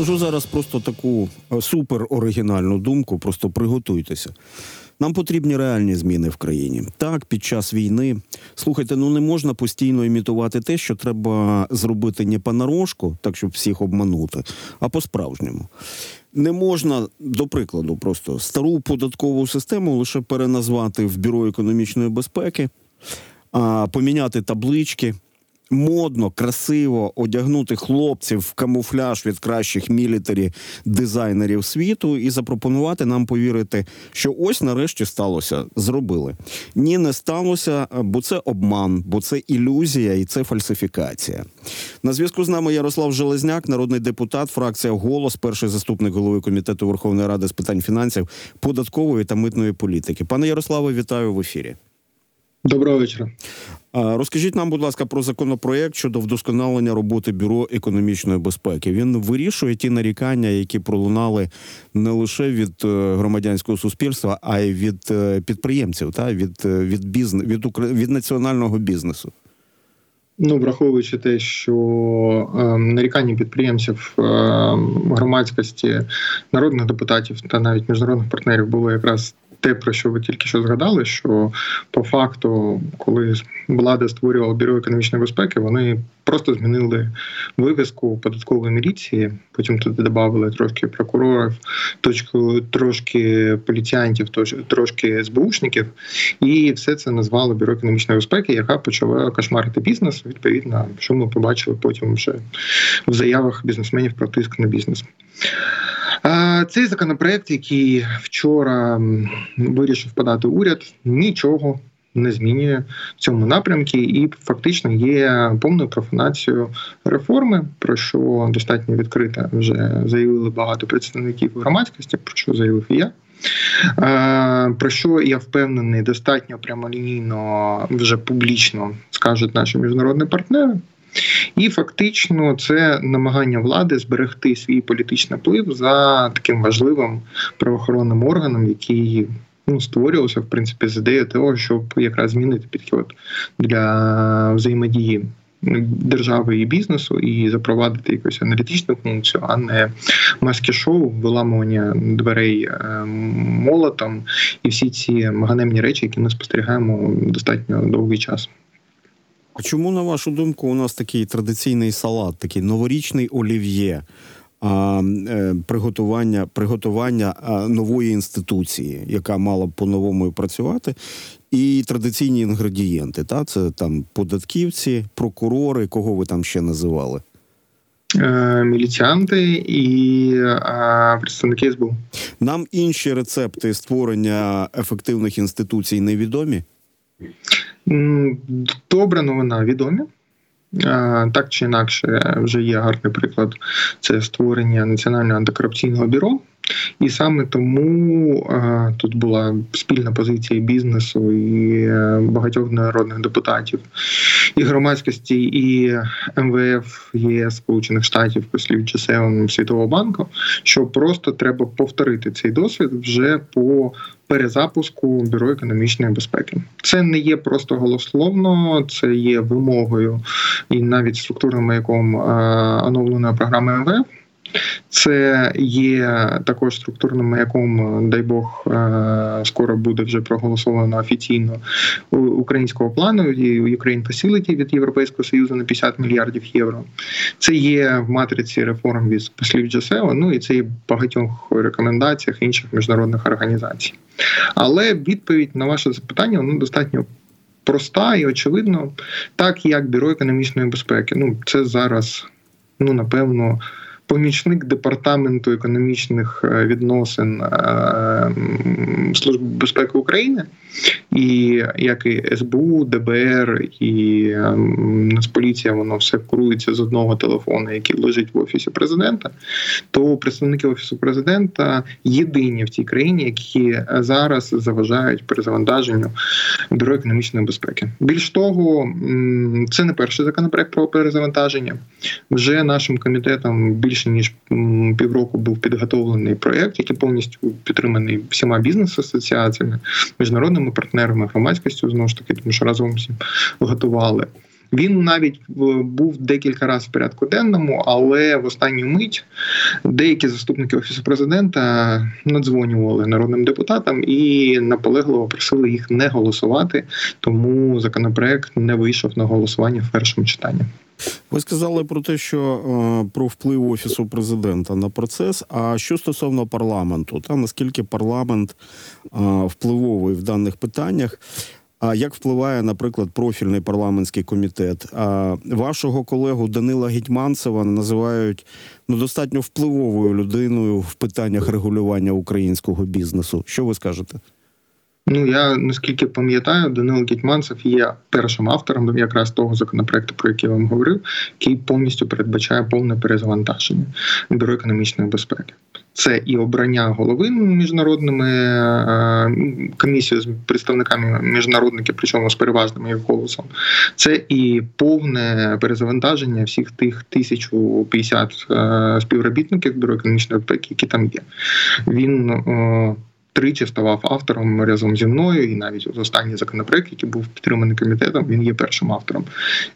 Скажу зараз просто таку е, супер оригінальну думку, просто приготуйтеся. Нам потрібні реальні зміни в країні. Так, під час війни. Слухайте, ну не можна постійно імітувати те, що треба зробити не понарошку, так щоб всіх обманути, а по-справжньому. Не можна, до прикладу, просто стару податкову систему лише переназвати в бюро економічної безпеки, а поміняти таблички. Модно, красиво одягнути хлопців в камуфляж від кращих мілітарі дизайнерів світу і запропонувати нам повірити, що ось нарешті сталося. Зробили. Ні, не сталося, бо це обман, бо це ілюзія і це фальсифікація. На зв'язку з нами Ярослав Железняк, народний депутат, фракція Голос, перший заступник голови комітету Верховної Ради з питань фінансів, податкової та митної політики. Пане Ярославе, вітаю в ефірі. Доброго вечора. Розкажіть нам, будь ласка, про законопроект щодо вдосконалення роботи бюро економічної безпеки. Він вирішує ті нарікання, які пролунали не лише від е, громадянського суспільства, а й від е, підприємців, та від е, від бізнес від від національного бізнесу. Ну, враховуючи те, що е, нарікання підприємців, е, громадськості, народних депутатів та навіть міжнародних партнерів було якраз те, про що ви тільки що згадали, що по факту, коли влада створювала бюро економічної безпеки, вони просто змінили вивіску податкової міліції. Потім туди додали трошки прокурорів, точку трошки поліціянтів, трошки СБУшників, і все це назвали бюро економічної безпеки, яка почала кошмарити бізнес. Відповідно, що ми побачили потім вже в заявах бізнесменів про тиск на бізнес. Цей законопроект, який вчора вирішив подати уряд, нічого не змінює в цьому напрямку, і фактично є повною профанацією реформи, про що достатньо відкрито вже заявили багато представників громадськості, про що заявив я. Про що я впевнений, достатньо прямолінійно вже публічно скажуть наші міжнародні партнери. І фактично це намагання влади зберегти свій політичний вплив за таким важливим правоохоронним органом, який ну, створювався в принципі з ідеєю того, щоб якраз змінити підхід для взаємодії держави і бізнесу і запровадити якусь аналітичну функцію, а не маски-шоу, виламування дверей е, молотом і всі ці ганебні речі, які ми спостерігаємо достатньо довгий час. А чому, на вашу думку, у нас такий традиційний салат, такий новорічний олів'є? А, е, приготування приготування а, нової інституції, яка мала б по-новому працювати, і традиційні інгредієнти. Та це там податківці, прокурори, кого ви там ще називали? Е, Міліціанти і е, представники СБУ. Нам інші рецепти створення ефективних інституцій невідомі. Добра новина відомі. Так чи інакше, вже є гарний приклад. Це створення Національного антикорупційного бюро. І саме тому тут була спільна позиція бізнесу і е, багатьох народних депутатів, і громадськості, і МВФ ЄС Сполучених Штатів, послів G7 Світового банку, що просто треба повторити цей досвід вже по перезапуску бюро економічної безпеки. Це не є просто голословно, це є вимогою і навіть структурним маяком е, оновленої програми МВФ. Це є також структурним маяком, дай Бог, е, скоро буде вже проголосовано офіційно українського плану і Ukraine Facility від Європейського Союзу на 50 мільярдів євро. Це є в матриці реформ від послів G7, ну і це є в багатьох рекомендаціях інших міжнародних організацій. Але відповідь на ваше запитання ну, достатньо проста і очевидно, так як бюро економічної безпеки. Ну, це зараз, ну напевно, помічник департаменту економічних е, відносин е, Служби безпеки України, і як і СБУ, ДБР і ем, Нацполіція, воно все курується з одного телефону, який лежить в офісі президента. То представники офісу президента єдині в цій країні, які зараз заважають перезавантаженню бюро економічної безпеки. Більш того, це не перший законопроект про перезавантаження. Вже нашим комітетом більше ніж півроку був підготовлений проєкт, який повністю підтриманий всіма бізнес-асоціаціями, міжнародними партнерами, громадськістю знову ж таки, тому що разом всі готували. Він навіть був декілька разів в порядку денному, але в останню мить деякі заступники офісу президента надзвонювали народним депутатам і наполегливо просили їх не голосувати. Тому законопроект не вийшов на голосування в першому читанні. Ви сказали про те, що е, про вплив офісу президента на процес. А що стосовно парламенту, та наскільки парламент е, впливовий в даних питаннях? А як впливає, наприклад, профільний парламентський комітет? А вашого колегу Данила Гетьманцева називають ну достатньо впливовою людиною в питаннях регулювання українського бізнесу. Що ви скажете? Ну я наскільки пам'ятаю, Данило Гетьманцев є першим автором якраз того законопроекту, про який я вам говорив, який повністю передбачає повне перезавантаження бюро економічної безпеки. Це і обрання голови міжнародними е, комісією з представниками міжнародників, причому з переважним їх голосом. Це і повне перезавантаження всіх тих 1050 е, співробітників бюро економічної безпеки, які там є. Він е, тричі ставав автором разом зі мною, і навіть останній законопроект, який був підтриманий комітетом, він є першим автором.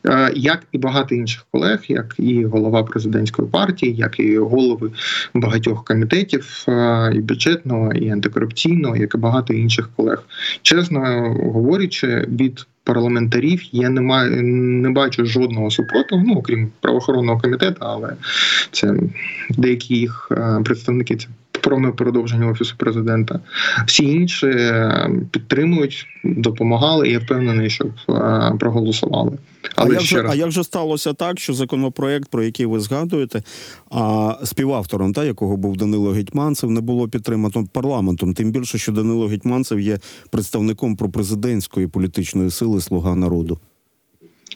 Е, як і багато інших колег, як і голова президентської партії, як і голови багатьох комітетів е, і бюджетного, і антикорупційного, як і багато інших колег, чесно говорячи, від Парламентарів я не маю не бачу жодного супротиву, ну окрім правоохоронного комітету, але це деякі їх е, представники це про продовження офісу президента. Всі інші е, підтримують, допомагали. і Я впевнений, щоб е, проголосували. Але а як, ще же, раз... а як же сталося так, що законопроект, про який ви згадуєте, а співавтором, та якого був Данило Гетьманцев, не було підтримано парламентом? Тим більше, що Данило Гетьманцев є представником пропрезидентської політичної сили Слуга народу.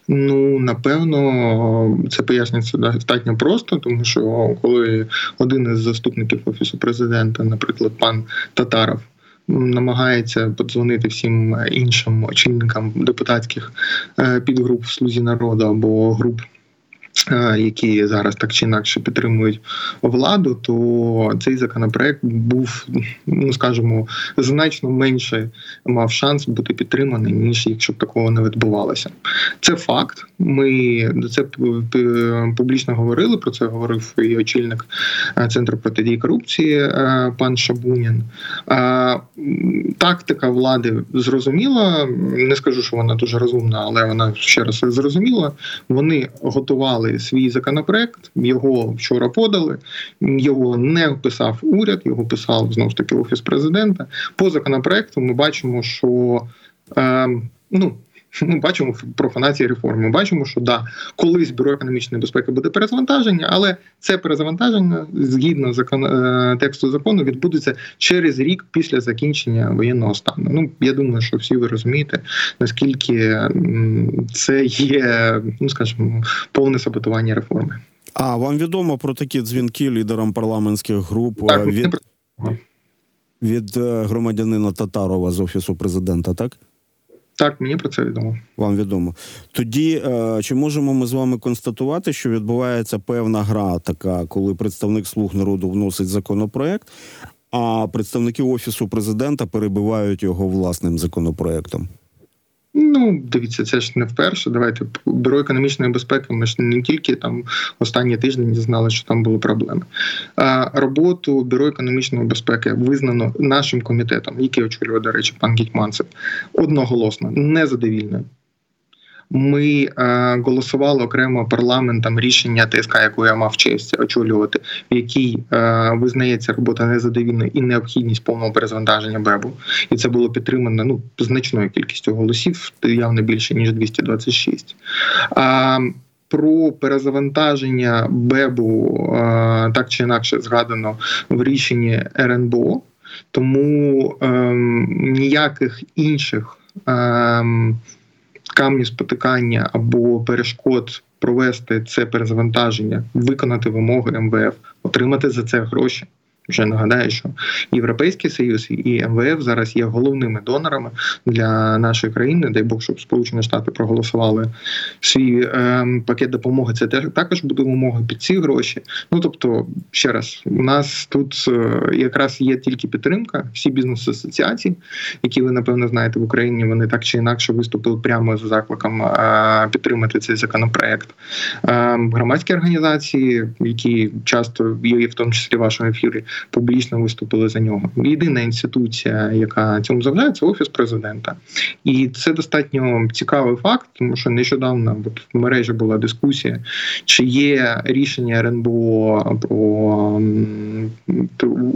Ну напевно, це пояснюється достатньо просто, тому що коли один із заступників офісу президента, наприклад, пан Татаров. Намагається подзвонити всім іншим очільникам депутатських е, підгруп в слузі народу або груп які зараз так чи інакше підтримують владу, то цей законопроект був, ну скажімо, значно менше мав шанс бути підтриманий, ніж якщо б такого не відбувалося. Це факт. Ми до це публічно говорили. Про це говорив і очільник е, центру протидії корупції е, пан Шабунін. Тактика влади зрозуміла. Не скажу, що вона дуже розумна, але вона ще раз зрозуміла. Вони готували свій законопроект. Його вчора подали. Його не писав уряд, його писав знову ж таки офіс президента. По законопроекту ми бачимо, що е, ну. Ми бачимо профанації реформи. Ми бачимо, що да, колись бюро економічної безпеки буде перезавантаження, але це перезавантаження згідно закон е, тексту закону відбудеться через рік після закінчення воєнного стану. Ну я думаю, що всі ви розумієте, наскільки це є, ну скажімо, повне саботування реформи. А вам відомо про такі дзвінки лідерам парламентських груп так, від, від е, громадянина Татарова з офісу президента, так? Так, мені про це відомо. Вам відомо. Тоді е, чи можемо ми з вами констатувати, що відбувається певна гра, така, коли представник слуг народу вносить законопроект, а представники офісу президента перебивають його власним законопроектом? Ну, дивіться, це ж не вперше. Давайте бюро економічної безпеки. Ми ж не тільки там останні тижні не знали, що там були проблеми. А роботу бюро економічної безпеки визнано нашим комітетом, який очолює, до речі, пан Гітьманцев, одноголосно незадовільною. Ми е, голосували окремо парламентом рішення ТСК, яку я мав честь очолювати, в якій е, визнається робота незадовільною і необхідність повного перезавантаження БЕБу. І це було підтримано ну значною кількістю голосів, явно більше ніж 226. А про перезавантаження БЕБу е, так чи інакше згадано в рішенні РНБО, тому е, ніяких інших. Е, камні спотикання або перешкод провести це перезавантаження, виконати вимоги МВФ, отримати за це гроші. Вже нагадаю, що Європейський Союз і МВФ зараз є головними донорами для нашої країни. Дай Бог, щоб Сполучені Штати проголосували свій е, пакет допомоги. Це теж також буде умови під ці гроші. Ну тобто, ще раз, у нас тут е, якраз є тільки підтримка, всі бізнес-асоціації, які ви напевно знаєте в Україні. Вони так чи інакше виступили прямо з закликом е, підтримати цей законопроект. Е, громадські організації, які часто є в тому числі в вашому ефірі, публічно виступили за нього. Єдина інституція, яка цьому заважає, це офіс президента, і це достатньо цікавий факт, тому що нещодавно от в мережі була дискусія, чи є рішення РНБО про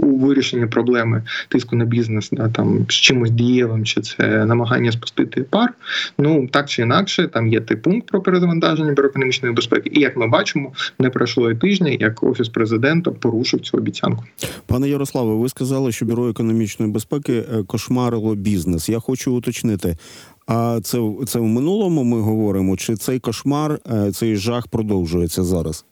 у вирішенні проблеми тиску на бізнес, да, там з чимось дієвим, чи це намагання спустити пар. Ну так чи інакше, там є той пункт про перезавантаження бюро економічної безпеки, і як ми бачимо, не пройшло і тижня, як офіс президента порушив цю обіцянку. Пане Ярославе, ви сказали, що бюро економічної безпеки е, кошмарило бізнес. Я хочу уточнити. А це це в минулому ми говоримо? Чи цей кошмар, е, цей жах продовжується зараз?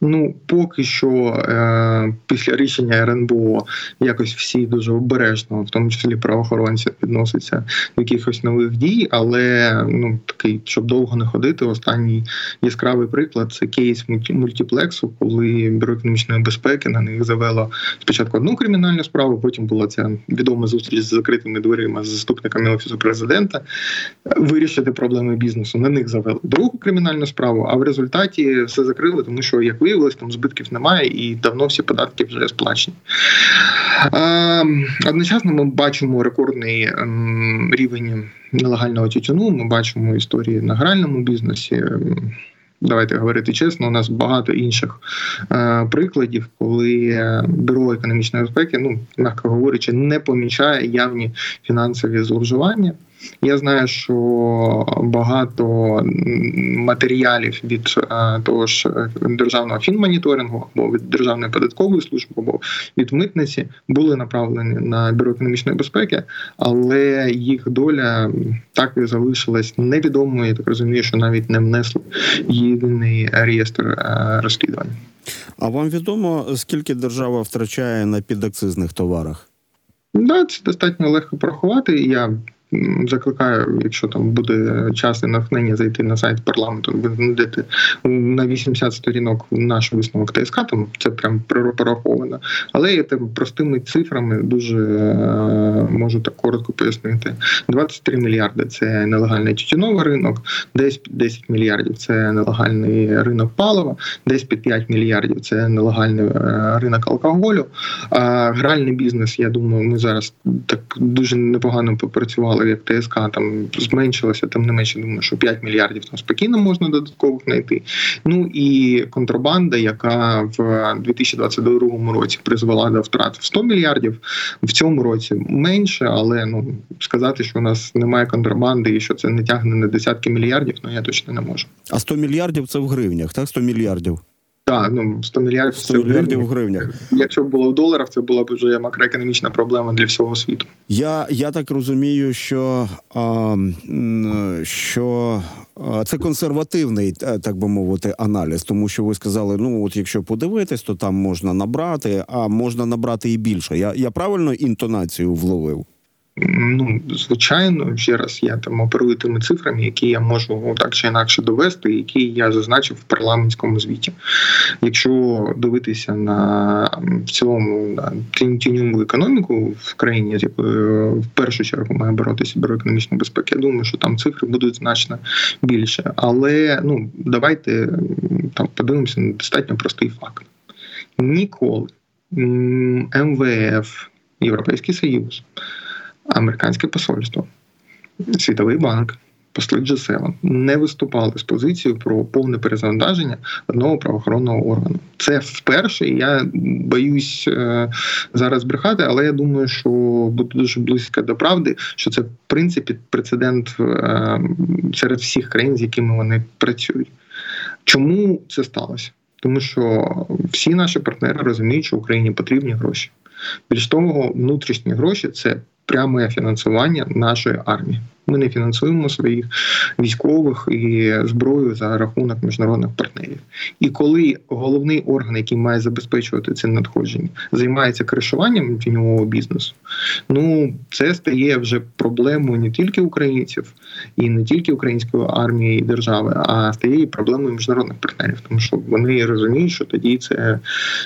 Ну, поки що е, після рішення РНБО якось всі дуже обережно, в тому числі правоохоронці, відносяться до якихось нових дій, але ну такий, щоб довго не ходити, останній яскравий приклад це кейс мультиплексу, коли бюро економічної безпеки на них завело спочатку одну кримінальну справу, потім була ця відома зустріч з закритими дверима з заступниками офісу президента. Вирішити проблеми бізнесу. На них завели другу кримінальну справу, а в результаті все закрили, тому що як виявилось, там збитків немає і давно всі податки вже сплачені. Одночасно ми бачимо рекордний ем, рівень нелегального тютюну. Ми бачимо історії на гральному бізнесі. Давайте говорити чесно, у нас багато інших е, прикладів, коли бюро економічної безпеки, ну м'яко говорячи, не помічає явні фінансові зловживання. Я знаю, що багато матеріалів від е, того ж е, державного фінмоніторингу або від державної податкової служби, або від митниці були направлені на бюро економічної безпеки, але їх доля так і залишилась невідомою. Я так розумію, що навіть не внесли єдиний реєстр е, розслідування. А вам відомо скільки держава втрачає на підакцизних товарах? Да, це достатньо легко порахувати. Я Закликаю, якщо там буде час і натхнення зайти на сайт парламенту, знайдете на 80 сторінок наш висновок ТСК, там це прям пораховано. Але я там простими цифрами дуже е, можу так коротко пояснити: 23 мільярди це нелегальний тютюновий ринок, десь 10 мільярдів це нелегальний ринок палива, десь під 5 мільярдів це нелегальний е, ринок алкоголю. А гральний бізнес, я думаю, ми зараз так дуже непогано попрацювали як ТСК там зменшилося, тим не менше думаю, що 5 мільярдів там спокійно можна додатково знайти. Ну і контрабанда, яка в 2022 році призвела до втрат в 100 мільярдів, в цьому році менше, але ну сказати, що у нас немає контрабанди і що це не тягне на десятки мільярдів, ну я точно не можу. А 100 мільярдів це в гривнях, так 100 мільярдів. Так, ну 100 мільярдів 100 мільярдів в гривнях. Якщо б було в доларах, це була б вже макроекономічна проблема для всього світу. Я я так розумію, що а, що це консервативний, е, так би мовити, аналіз, тому що ви сказали: ну от якщо подивитись, то там можна набрати, а можна набрати і більше. Я, Я правильно інтонацію вловив? Ну, звичайно, ще раз я там оперую тими цифрами, які я можу так чи інакше довести, які я зазначив в парламентському звіті. Якщо дивитися на в цілому на тіньову економіку в країні, з якою в першу чергу має боротися бюро економічної безпеки, я думаю, що там цифри будуть значно більше. Але ну давайте там подивимося на достатньо простий факт: ніколи МВФ, Європейський Союз американське посольство, Світовий банк, посли G7 не виступали з позицією про повне перезавантаження одного правоохоронного органу. Це вперше. Я боюсь е, зараз брехати, але я думаю, що буде дуже близько до правди, що це в принципі прецедент е, серед всіх країн, з якими вони працюють. Чому це сталося? Тому що всі наші партнери розуміють, що Україні потрібні гроші. Більш того, внутрішні гроші це пряме фінансування нашої армії. Ми не фінансуємо своїх військових і зброю за рахунок міжнародних партнерів. І коли головний орган, який має забезпечувати це надходження, займається кришуванням тіньового бізнесу, ну це стає вже проблемою не тільки українців і не тільки української армії і держави, а стає і проблемою міжнародних партнерів, тому що вони розуміють, що тоді це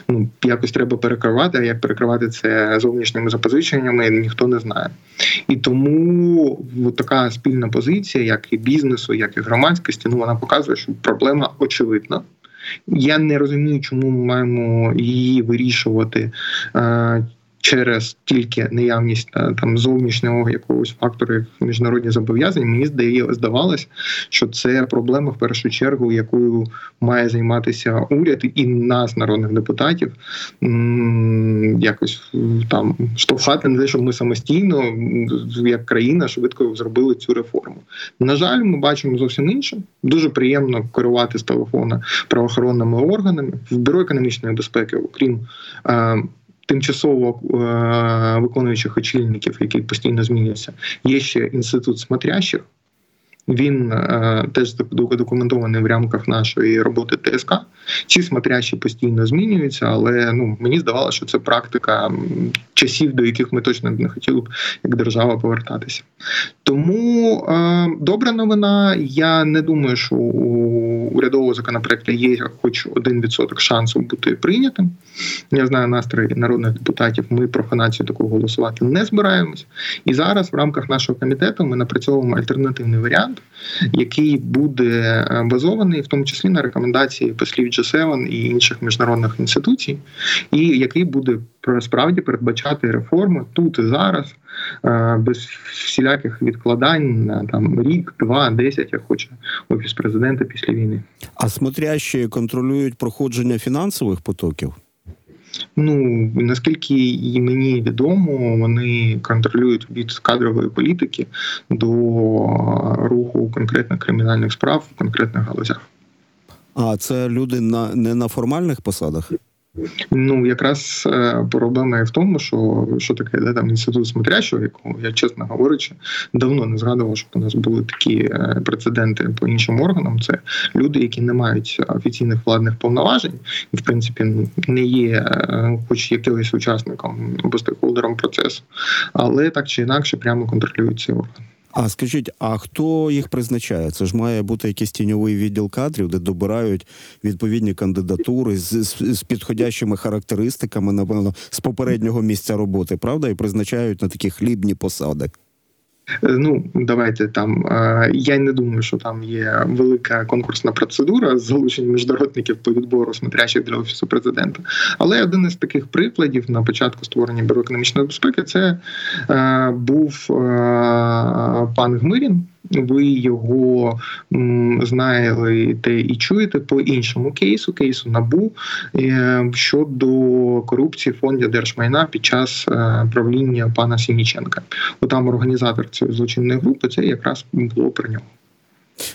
ну якось треба перекривати. А як перекривати це зовнішніми запозиченнями, ніхто не знає. І тому от така спільна позиція, як і бізнесу, як і громадськості, ну вона показує, що проблема очевидна. Я не розумію, чому ми маємо її вирішувати. Е, Через тільки наявність е, там зовнішнього якогось фактору, як міжнародні зобов'язання, мені здає, здавалось, що це проблема в першу чергу, якою має займатися уряд і нас, народних депутатів, якось там штовхати на те, щоб ми самостійно, як країна, швидко зробили цю реформу. На жаль, ми бачимо зовсім інше. Дуже приємно керувати з телефона правоохоронними органами в бюро економічної безпеки, окрім. Тимчасово е, виконуючих очільників, які постійно змінюються, є ще інститут смотрящих. Він е, теж документований в рамках нашої роботи ТСК. Ці смотрящі постійно змінюються, але ну мені здавалося, що це практика часів, до яких ми точно не хотіли б як держава повертатися. Тому е, добра новина. Я не думаю, що у урядового законопроекту є хоч один відсоток шансу бути прийнятим. Я знаю настрої народних депутатів. Ми про фанацію такого голосувати не збираємось. І зараз в рамках нашого комітету ми напрацьовуємо альтернативний варіант, який буде е, базований в тому числі на рекомендації послів G7 і інших міжнародних інституцій, і який буде справді передбачати реформи тут і зараз. е, Без всіляких відкладань на там рік, два, десять, як хоче офіс президента після війни. А смотрящі контролюють проходження фінансових потоків? Ну наскільки і мені відомо, вони контролюють від кадрової політики до руху конкретних кримінальних справ в конкретних галузях. А це люди на не на формальних посадах? Ну якраз е, проблема є в тому, що що таке де там інститут смотрящого, якого я чесно говорячи, давно не згадував, щоб у нас були такі е, прецеденти по іншим органам. Це люди, які не мають офіційних владних повноважень, і в принципі не є, е, хоч якимось учасником або стейкхолдером процесу, але так чи інакше прямо контролюють цей орган. А скажіть, а хто їх призначає? Це ж має бути якийсь тіньовий відділ кадрів, де добирають відповідні кандидатури з, з, з підходящими характеристиками, напевно, з попереднього місця роботи, правда, і призначають на такі хлібні посади. Ну давайте там. Я не думаю, що там є велика конкурсна процедура з залученням міжнародників по відбору смотрящих для офісу президента. Але один із таких прикладів на початку створення бюро економічної безпеки це е, був е, пан Гмирін. Ви його м, знаєте і чуєте по іншому кейсу, кейсу набу е, щодо корупції в держмайна під час е, правління пана Сініченка. Там організатор цієї злочинної групи це якраз було про нього.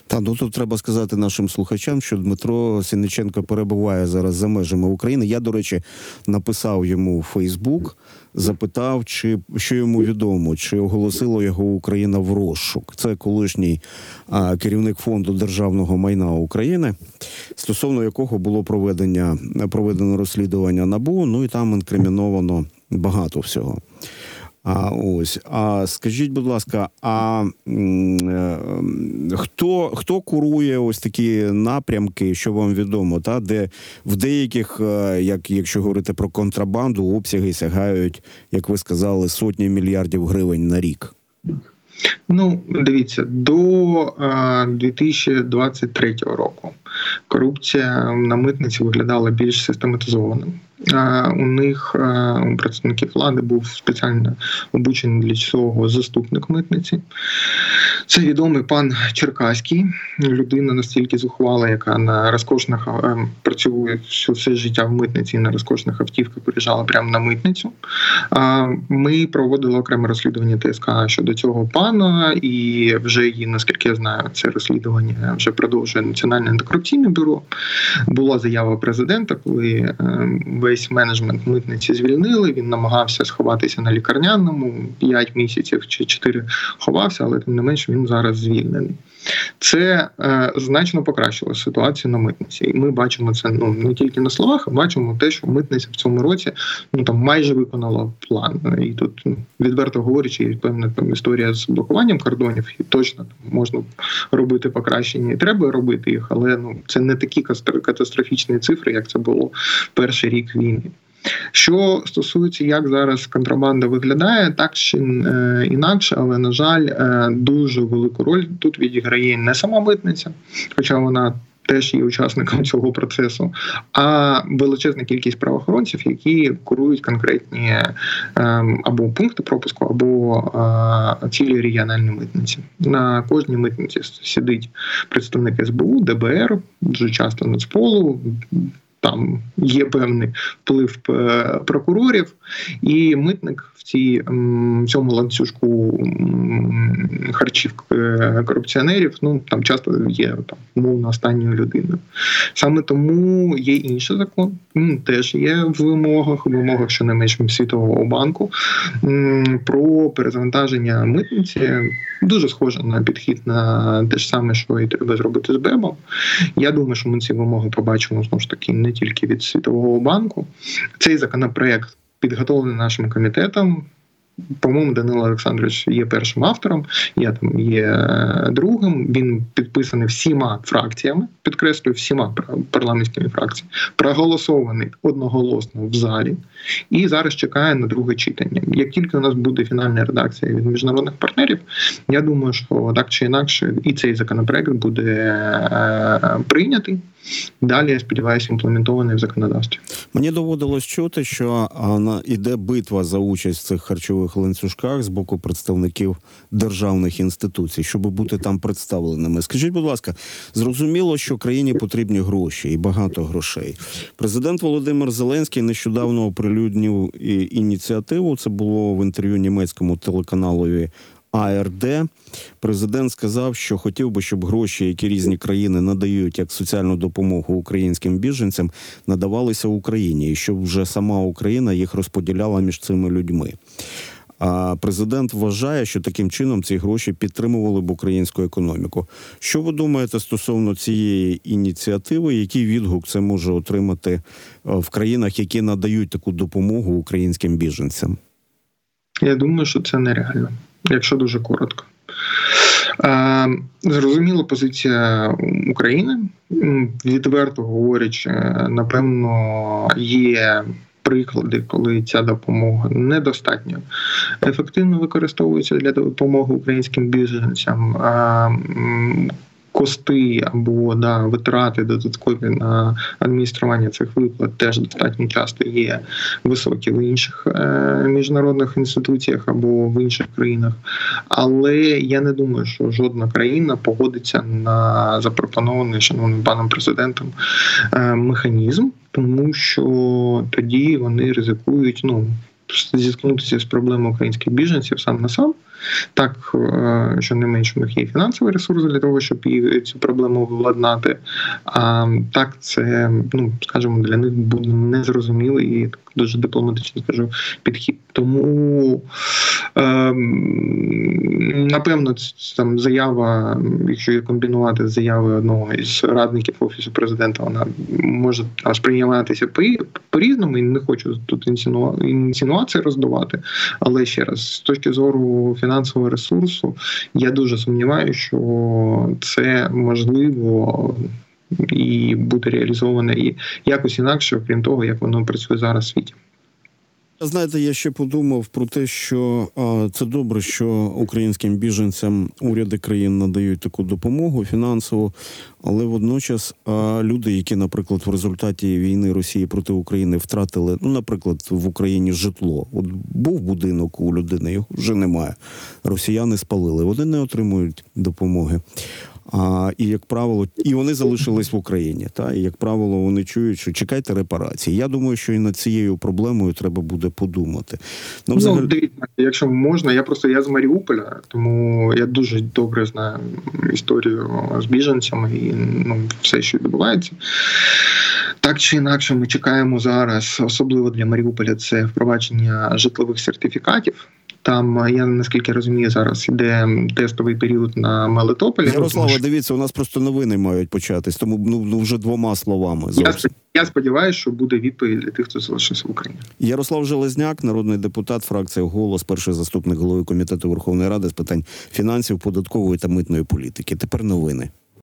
Та ну тут треба сказати нашим слухачам, що Дмитро Сіниченко перебуває зараз за межами України. Я, до речі, написав йому у Фейсбук, запитав, чи що йому відомо, чи оголосила його Україна в розшук. Це колишній а, керівник фонду державного майна України, стосовно якого було проведення проведено розслідування набу. Ну і там інкриміновано багато всього. А ось, а скажіть, будь ласка, а е, хто хто курує ось такі напрямки, що вам відомо, та де в деяких, е, як якщо говорити про контрабанду, обсяги сягають, як ви сказали, сотні мільярдів гривень на рік? Ну, дивіться, до е, 2023 року корупція на митниці виглядала більш систематизованим. У них у представників влади був спеціально обучений для цього заступник митниці. Це відомий пан Черкаський, людина настільки зухвала, яка на розкошних працює все життя в митниці і на розкошних автівках приїжджала прямо на митницю. Ми проводили окреме розслідування ТСК щодо цього пана, і вже її, наскільки я знаю, це розслідування вже продовжує Національне антикорупційне бюро. Була заява президента, коли весь менеджмент митниці звільнили. Він намагався сховатися на лікарняному 5 місяців чи 4 ховався, але тим не менш він зараз звільнений. Це е, значно покращило ситуацію на митниці, і ми бачимо це ну не тільки на словах, а бачимо те, що митниця в цьому році ну там майже виконала план. І тут ну, відверто говорячи, є певна там історія з блокуванням кордонів, і точно там можна робити покращення, і треба робити їх, але ну це не такі катастрофічні цифри, як це було перший рік війни. Що стосується, як зараз контрабанда виглядає, так чи е, інакше, але на жаль, е, дуже велику роль тут відіграє не сама митниця, хоча вона. Теж є учасником цього процесу, а величезна кількість правоохоронців, які курують конкретні е, або пункти пропуску, або цілі регіональні митниці. На кожній митниці сидить представник СБУ, ДБР, дуже часто Нацполу, там є певний вплив е, прокурорів, і митник в цій цьому ланцюжку харчів е, корупціонерів. Ну там часто є там умовно останньою людиною. Саме тому є інший закон. Теж є в вимогах, в вимогах щонайменш світового банку про перезавантаження митниці. Дуже схоже на підхід на те ж саме, що і треба зробити з БЕБом. Я думаю, що ми ці вимоги побачимо знову ж таки не тільки від Світового банку. Цей законопроект підготовлений нашим комітетом. По-моєму, Данило Олександрович є першим автором, я там є е, другим. Він підписаний всіма фракціями, підкреслюю, всіма парламентськими фракціями, проголосований одноголосно в залі, і зараз чекає на друге читання. Як тільки у нас буде фінальна редакція від міжнародних партнерів, я думаю, що так чи інакше, і цей законопроект буде е, прийнятий. Далі я сподіваюся, імплементований в законодавстві. Мені доводилось чути, що на іде битва за участь в цих харчових ланцюжках з боку представників державних інституцій, щоб бути там представленими. Скажіть, будь ласка, зрозуміло, що країні потрібні гроші і багато грошей. Президент Володимир Зеленський нещодавно оприлюднив ініціативу. Це було в інтерв'ю німецькому телеканалові. АРД президент сказав, що хотів би, щоб гроші, які різні країни надають як соціальну допомогу українським біженцям, надавалися Україні, і щоб вже сама Україна їх розподіляла між цими людьми. А президент вважає, що таким чином ці гроші підтримували б українську економіку. Що ви думаєте стосовно цієї ініціативи? Який відгук це може отримати е, в країнах, які надають таку допомогу українським біженцям? Я думаю, що це нереально, якщо дуже коротко. Е, Зрозуміла позиція України. Відверто говорячи, напевно, є приклади, коли ця допомога недостатньо ефективно використовується для допомоги українським біженцям. Кости або да, витрати додаткові на адміністрування цих виплат теж достатньо часто є високі в інших е, міжнародних інституціях або в інших країнах. Але я не думаю, що жодна країна погодиться на запропонований шановним паном президентом е, механізм, тому що тоді вони ризикують ну. Зіткнутися з проблемою українських біженців сам на сам, так е, що не менш у них є фінансовий ресурс для того, щоб цю проблему владнати. А так це, ну скажімо, для них буде незрозумілий і дуже дипломатично скажу підхід. Тому ем, напевно, там заява, якщо її комбінувати з заявою одного із радників офісу президента, вона може а, сприйматися по- по-різному. І не хочу тут інсинуа- інсинуації роздавати. Але ще раз, з точки зору фінансового ресурсу, я дуже сумніваюся, що це можливо. І буде реалізоване і якось інакше, окрім того, як воно працює зараз в світі. Знаєте, я ще подумав про те, що а, це добре, що українським біженцям уряди країн надають таку допомогу фінансову, але водночас а, люди, які, наприклад, в результаті війни Росії проти України втратили, ну, наприклад, в Україні житло. От був будинок у людини, його вже немає. Росіяни спалили, вони не отримують допомоги. А, і як правило, і вони залишились в Україні. Та і як правило, вони чують, що чекайте репарації. Я думаю, що і над цією проблемою треба буде подумати. Ну, Ну, дивіться, якщо можна, я просто я з Маріуполя, тому я дуже добре знаю історію з біженцями і ну, все, що відбувається. Так чи інакше, ми чекаємо зараз, особливо для Маріуполя, це впровадження житлових сертифікатів. Там е, я наскільки розумію, зараз іде тестовий період на Мелитополі. Ярослава, що дивіться, у нас просто новини мають початись, тому ну, ну вже двома словами. я, Зовсім. я сподіваюся, що буде відповідь для тих, хто залишився в Україні. Ярослав Железняк, народний депутат, фракція Голос, перший заступник голови комітету Верховної Ради з питань фінансів, податкової та митної політики. Тепер новини.